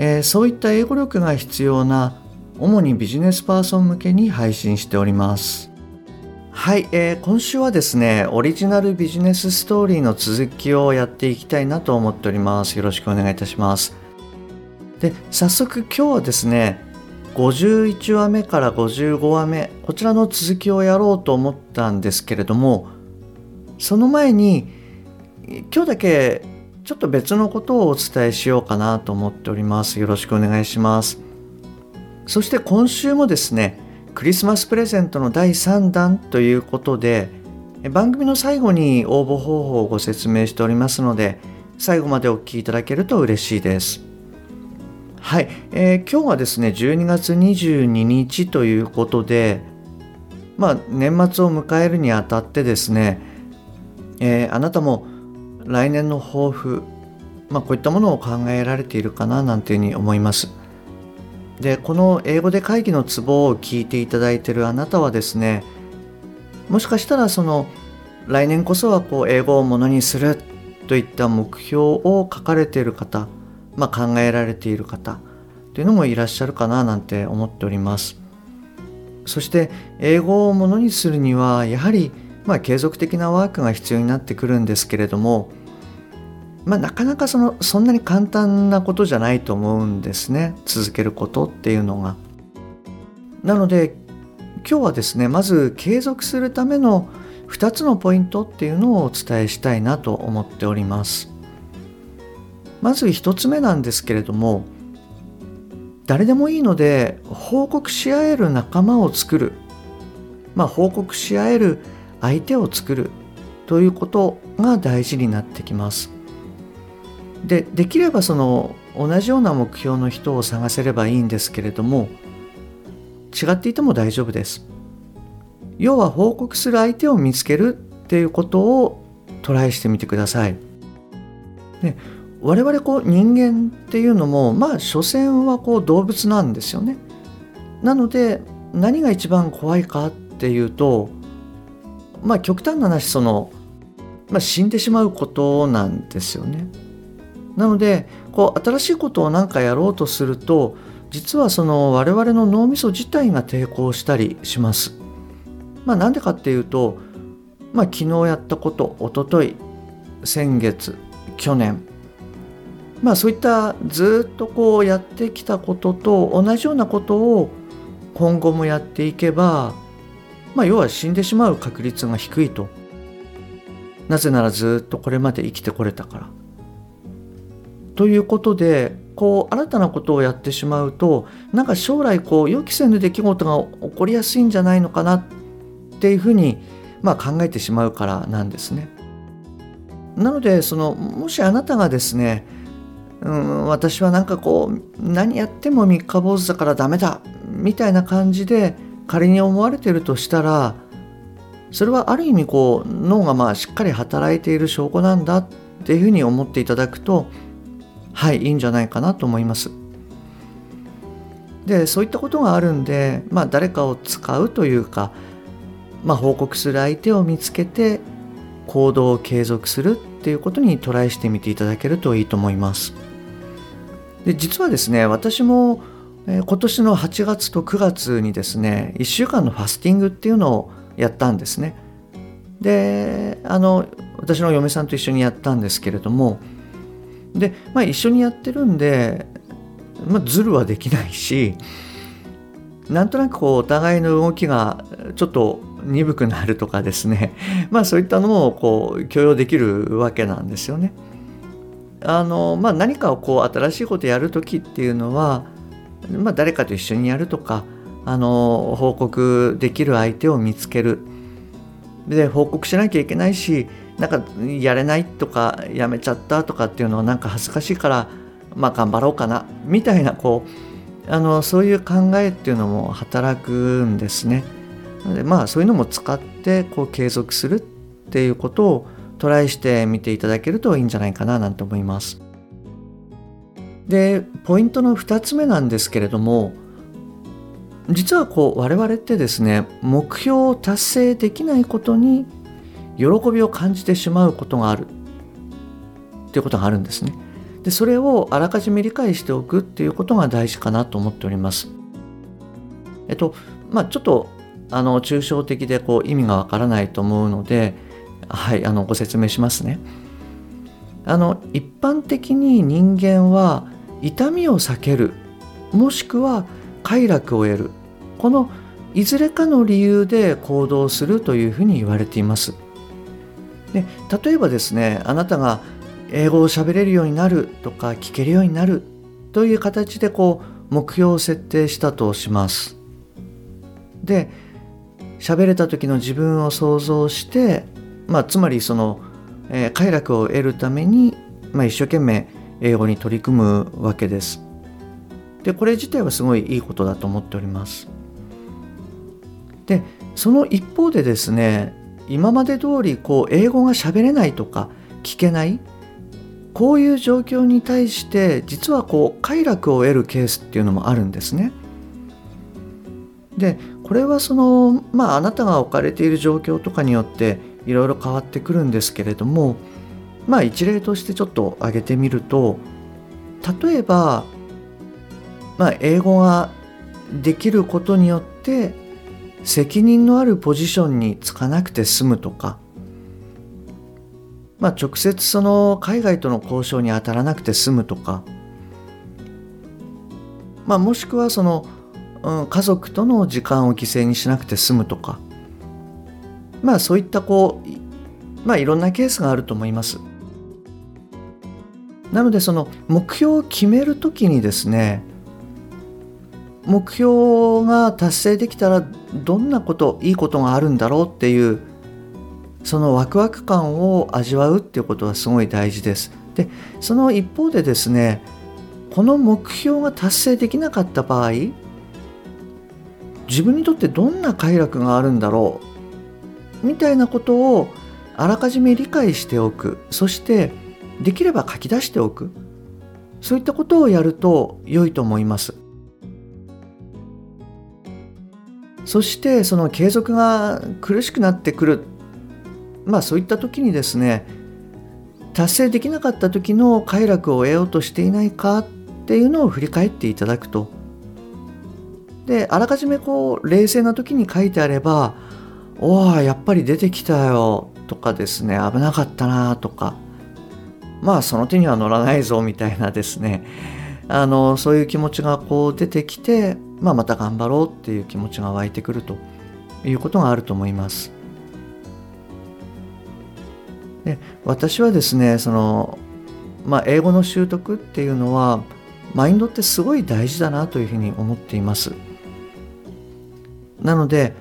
えーそういった英語力が必要な主にビジネスパーソン向けに配信しております。はい、えー今週はですねオリジナルビジネスストーリーの続きをやっていきたいなと思っております。よろしくお願いいたします。で早速今日はですね51話目から55話目こちらの続きをやろうと思ったんですけれどもその前に今日だけちょっと別のことをお伝えしようかなと思っております。よろしくお願いします。そして今週もですねクリスマスプレゼントの第3弾ということで番組の最後に応募方法をご説明しておりますので最後までお聞きいただけると嬉しいです。はい、えー今日はですね12月22日ということでまあ年末を迎えるにあたってですね、えーあなたも来年の抱負、まあ、こういったものを考えられているかななんていうふうに思います。でこの英語で会議のツボを聞いていただいているあなたはですねもしかしたらその来年こそはこう英語をものにするといった目標を書かれている方、まあ、考えられている方というのもいらっしゃるかななんて思っております。そして英語をものにするにはやはりまあ継続的なワークが必要になってくるんですけれどもまあ、なかなかそのそんなに簡単なことじゃないと思うんですね続けることっていうのが。なので今日はですねまず継続するための2つのポイントっていうのをお伝えしたいなと思っております。まず1つ目なんですけれども誰でもいいので報告し合える仲間を作る、まあ、報告し合える相手を作るということが大事になってきます。でできればその同じような目標の人を探せればいいんですけれども違っていても大丈夫です。要は報告する相手を見つけるっていうことをトライしてみてください。で我々こう人間っていうのもまあ所詮はこう動物なんですよね。なので何が一番怖いかっていうとまあ極端な話その、まあ、死んでしまうことなんですよね。なのでこう新しいことを何かやろうとすると実はその我々の脳みそ自体が抵抗したりします。まあなんでかっていうと、まあ、昨日やったこと一昨日先月去年まあそういったずっとこうやってきたことと同じようなことを今後もやっていけば、まあ、要は死んでしまう確率が低いと。なぜならずっとこれまで生きてこれたから。ということでこう新たなことをやってしまうとなんか将来こう予期せぬ出来事が起こりやすいんじゃないのかなっていうふうに、まあ、考えてしまうからなんですね。なのでそのもしあなたがですね、うん、私はなんかこう何やっても三日坊主だからダメだみたいな感じで仮に思われているとしたらそれはある意味こう脳がまあしっかり働いている証拠なんだっていうふうに思っていただくとはいいいんじゃないかなと思います。でそういったことがあるんで、まあ、誰かを使うというか、まあ、報告する相手を見つけて行動を継続するっていうことにトライしてみていただけるといいと思います。で実はですね私も、今年の8月と9月にですね1週間のファスティングっていうのをやったんですね。であの私の嫁さんと一緒にやったんですけれどもで、まあ、一緒にやってるんで、まあ、ズルはできないしなんとなくこうお互いの動きがちょっと鈍くなるとかですね まあそういったのもこう許容できるわけなんですよね。あのまあ、何かをこう新しいことやる時っていうのは、まあ、誰かと一緒にやるとかあの報告できる相手を見つけるで報告しなきゃいけないしなんかやれないとかやめちゃったとかっていうのはなんか恥ずかしいからまあ頑張ろうかなみたいなこあのそういう考えっていうのも働くんですね。でまあそういうのも使ってこう継続するっていうことをトライしてみていただけるといいんじゃないかななんて思います。でポイントの2つ目なんですけれども実はこう我々ってですね目標を達成できないことに喜びを感じてしまうことがあるっていうことがあるんですね。でそれをあらかじめ理解しておくっていうことが大事かなと思っております。えっとまあちょっとあの抽象的でこう意味がわからないと思うのではいあのご説明しますね。あの一般的に人間は痛みを避けるもしくは快楽を得るこのいずれかの理由で行動するというふうに言われています。で例えばですねあなたが英語を喋れるようになるとか聞けるようになるという形でこう目標を設定したとします。で喋れた時の自分を想像して、まあ、つまりその、えー、快楽を得るために、まあ、一生懸命英語に取り組むわけです。でこれ自体はすごいいいことだと思っております。でその一方でですね今まで通りこう英語が喋れないとか聞けないこういう状況に対して実はこう快楽を得るケースっていうのもあるんですね。でこれはそのまああなたが置かれている状況とかによっていろいろ変わってくるんですけれどもまあ一例としてちょっと挙げてみると例えばまあ英語ができることによって責任のあるポジションにつかなくて済むとか。まあ、直接その海外との交渉に当たらなくて済むとか、まあ、もしくはその、うん、家族との時間を犠牲にしなくて済むとか。まあそういったこうまあいろんなケースがあると思います。なのでその目標を決めるときにですね目標が達成できたらどんなこといいことがあるんだろうっていうそのワクワク感を味わうっていうことはすごい大事です。でその一方でですねこの目標が達成できなかった場合自分にとってどんな快楽があるんだろうみたいなことをあらかじめ理解しておく。そしてできれば書き出しておく。そういったことをやると良いと思います。そしてその継続が苦しくなってくる。まあそういった時にですね達成できなかった時の快楽を得ようとしていないかっていうのを振り返っていただくと。であらかじめこう冷静な時に書いてあれば「おおやっぱり出てきたよ」とかですね危なかったなとか。まあその手には乗らないぞみたいなですね。あのそういう気持ちがこう出てきて、まあ、また頑張ろうっていう気持ちが湧いてくるということがあると思います。で私はですねその、まあ、英語の習得っていうのはマインドってすごい大事だなというふうに思っていますなので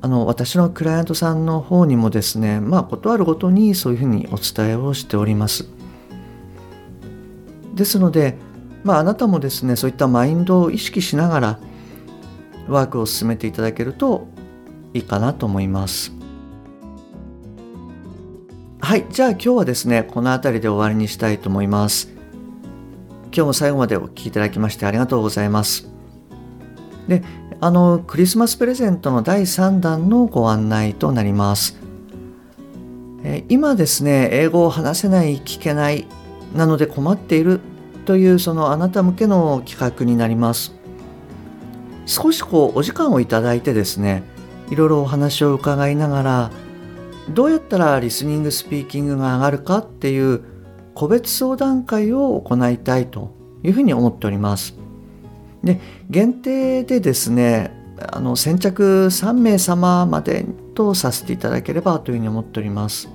あの私のクライアントさんの方にもですねまあ事あるごとにそういうふうにお伝えをしておりますですのでまああなたもですねそういったマインドを意識しながらワークを進めていただけるといいかなと思いますはい、じゃあ今日はですね、この辺りで終わりにしたいと思います。今日も最後までお聴きいただきましてありがとうございます。で、あの、クリスマスプレゼントの第3弾のご案内となります。え今ですね、英語を話せない、聞けない、なので困っているというそのあなた向けの企画になります。少しこうお時間をいただいてですね、いろいろお話を伺いながら、どうやったらリスニングスピーキングが上がるかっていう個別相談会を行いたいというふうに思っております。で限定でですねあの先着3名様までとさせていただければというふうに思っております。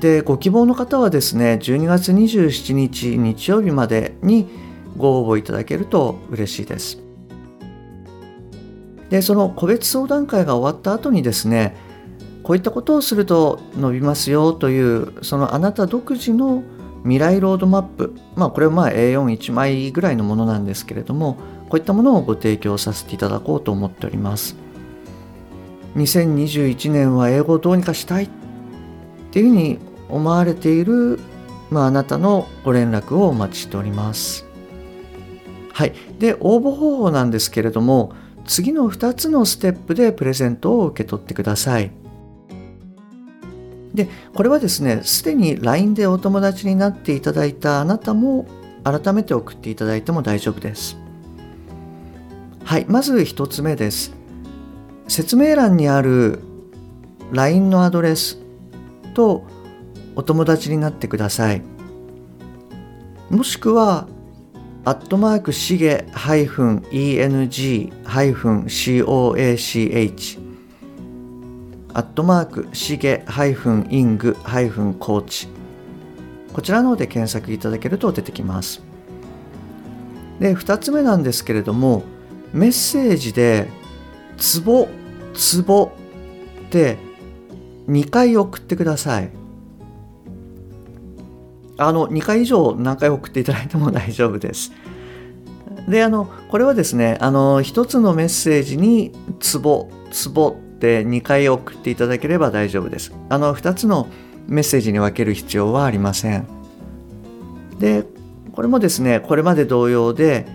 でご希望の方はですね12月27日日曜日までにご応募いただけると嬉しいです。でその個別相談会が終わった後にですねこういったことをすると伸びますよというそのあなた独自の未来ロードマップ、まあ、これはまあ A41 枚ぐらいのものなんですけれどもこういったものをご提供させていただこうと思っております。2021年は英語をどうにかしたいっていうふうに思われている、まあ、あなたのご連絡をお待ちしております。はい。で応募方法なんですけれども次の2つのステップでプレゼントを受け取ってください。でこれはですねすでに LINE でお友達になっていただいたあなたも改めて送っていただいても大丈夫です。はいまず1つ目です。説明欄にある LINE のアドレスとお友達になってください。もしくはアットマークしげ -eng-coach アットマークしげイングコーチ。こちらの方で検索いただけると出てきます。で2つ目なんですけれどもメッセージで「ツボツボ」って2回送ってください。あの2回以上何回送っていただいても大丈夫ですであのこれはですねあの1つのメッセージに「ツボ」「ツボ」って2回送っていただければ大丈夫です。あの2つのメッセージに分ける必要はありません。で、これもですね、これまで同様で、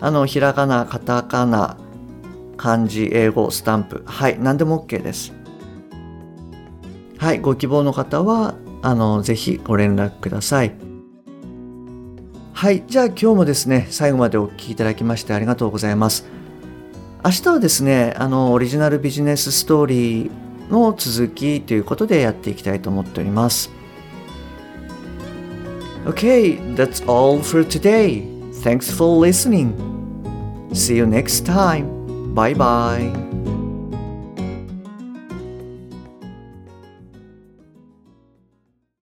あの、ひらがな、カタカナ、漢字、英語、スタンプ、はい、何でも OK です。はい、ご希望の方は、あの、ぜひご連絡ください。はい、じゃあ今日もですね、最後までお聴きいただきましてありがとうございます。明日はですね、あの、オリジナルビジネスストーリーの続きということでやっていきたいと思っております。Okay, that's all for today. Thanks for listening. See you next time. Bye bye.